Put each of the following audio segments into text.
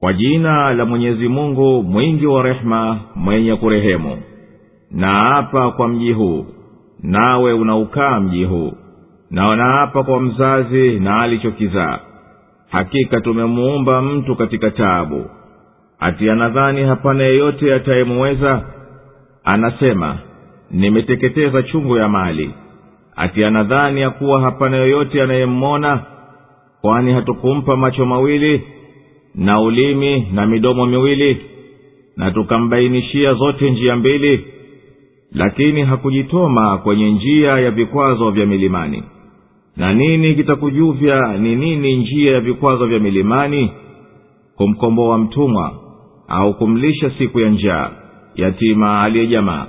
Kwa jina la mwenyezi mungu mwingi wa rehema mwenye kurehemu. Naapa kwa mji huu nawe unaukaa mji huu. Na naapa kwa mzazi na alichokizaa. Hakika tumemuumba mtu katika taabu. Ati anadhani hapana yeyote atayemuweza anasema nimeteketeza chungu ya mali. Ati anadhani ya kuwa hapana yoyote anayemmona kwani hatukumpa macho mawili na ulimi na midomo miwili na tukambainishia zote njia mbili lakini hakujitoma kwenye njia ya vikwazo vya milimani. Na nini kitakujuvya ni nini njia ya vikwazo vya milimani? Kumkomboa mtumwa au kumlisha siku ya njaa yatima aliyejamaa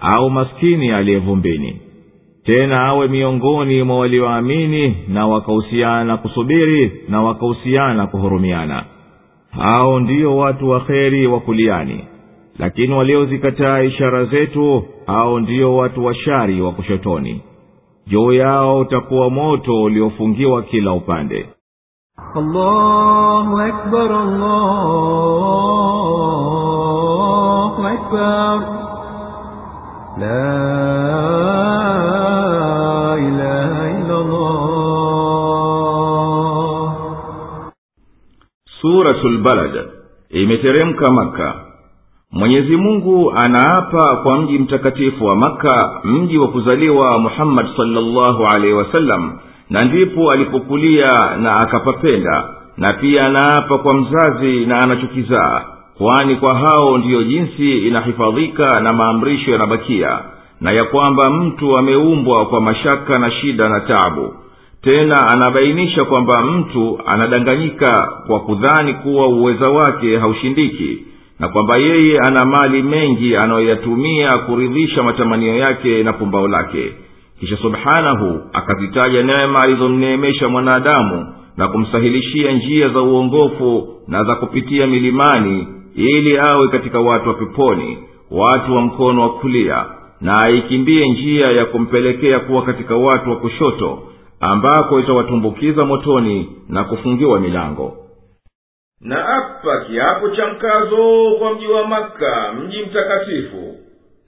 au maskini aliyevumbini tena awe miongoni mwa walioamini na wakahusiana kusubiri na wakahusiana kuhurumiana. Hao ndio watu wa kheri wa kuliani. Lakini waliozikataa ishara zetu hao ndio watu washari wa kushotoni. Juu yao utakuwa moto uliofungiwa kila upande. Allahu akbar, allahu akbar. La suratul balad. Imeteremka maka mwenyezi mungu anaapa kwa mji mtakatifu wa maka mji wa kuzaliwa muhammadi salllahu alaihi wasallam na ndipo alipokulia na akapapenda. Na pia anaapa kwa mzazi na anachokizaa kwani kwa hao ndiyo jinsi inahifadhika na maamrisho yanabakia na ya kwamba mtu ameumbwa kwa mashaka na shida na tabu tena anabainisha kwamba mtu anadanganyika kwa kudhani kuwa uweza wake haushindiki na kwamba yeye ana mali mengi anayoyatumia kuridhisha matamanio yake na pumbao lake. Kisha subhanahu akazitaja neema alizomneemesha mwanadamu na kumsahilishia njia za uongofu na za kupitia milimani ili awe katika watu wa peponi watu wa mkono wa kulia na aikimbie njia ya kumpelekea kuwa katika watu wa kushoto ambako itawatumbukiza motoni na kufungiwa milango. Na apa kiapo cha mkazo kwa mji wa maka mji mtakatifu.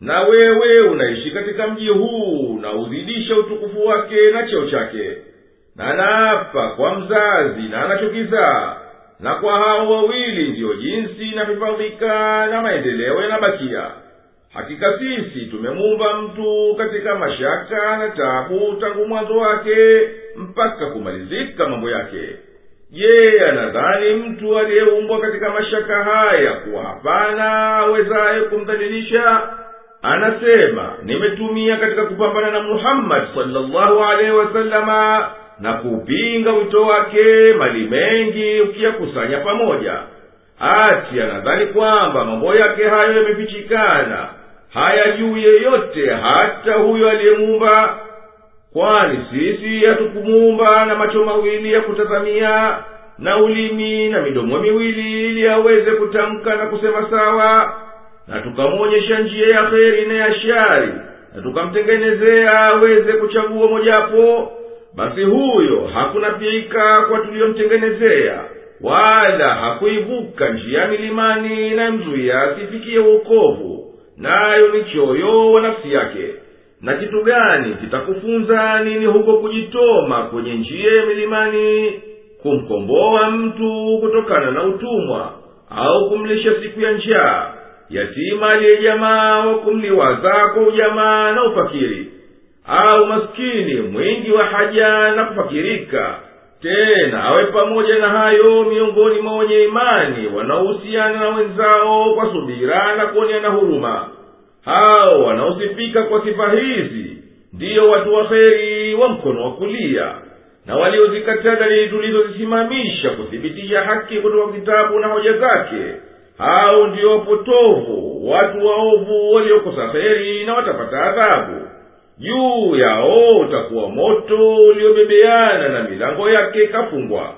Na wewe unaishi katika mji huu na uzidisha utukufu wake na cheo chake. Na naapa kwa mzazi na anachokizaa. Na kwa hao wawili ndiyo jinsi inahifadhika na maendeleo yanabakia hakika sisi tumemuumba mtu katika mashaka na tabu tangu mwanzo wake mpaka kumalizika mambo yake. Je anadhani mtu aliyeumbwa katika mashaka haya kuwa hapana awezaye kumdhalilisha. Anasema nimetumia katika kupambana na muhammadi salllahu alaihi wasalama na kuupinga wito wake mali mengi ukiyakusanya pamoja. Ati anadhani kwamba mambo yake hayo yamefichikana hayajuu yeyote hata huyo aliyemuumba kwani sisi hatukumuumba na macho mawili ya kutazamia na ulimi na midomo miwili ili aweze kutamka na kusema sawa na tukamwonyesha njia ya kheri na ya shari na tukamtengenezea aweze kuchagua mojapo basi huyo hakunafiika kwa tuliyomtengenezea wala hakuivuka njia ya milimani inayomzuia asifikie uokovu nayo ni choyo wa nafsi yake. Na kitu gani kitakufunza nini huko kujitoma kwenye njia milimani? Kumkomboa mtu kutokana na utumwa au kumlisha siku ya njaa? Yatima aliyejamaa wa kumliwaza kwa ujamaa na ufakiri. Au maskini mwingi wa haja na kufakirika tena awe pamoja na hayo miongoni mwa wenye imani wanaohusiana na wenzao kwa subira na kuoneana huruma. Hao wanaosifika kwa sifa hizi ndiyo watu wa heri wa mkono wa kulia na waliozikataa dalili tulizozisimamisha kuthibitisha haki kutoka kitabu na hoja zake. Hao ndiyo wapotovu watu waovu waliokosa heri na watapata adhabu juu yao utakuwa moto uliobebeana na milango yake ikafungwa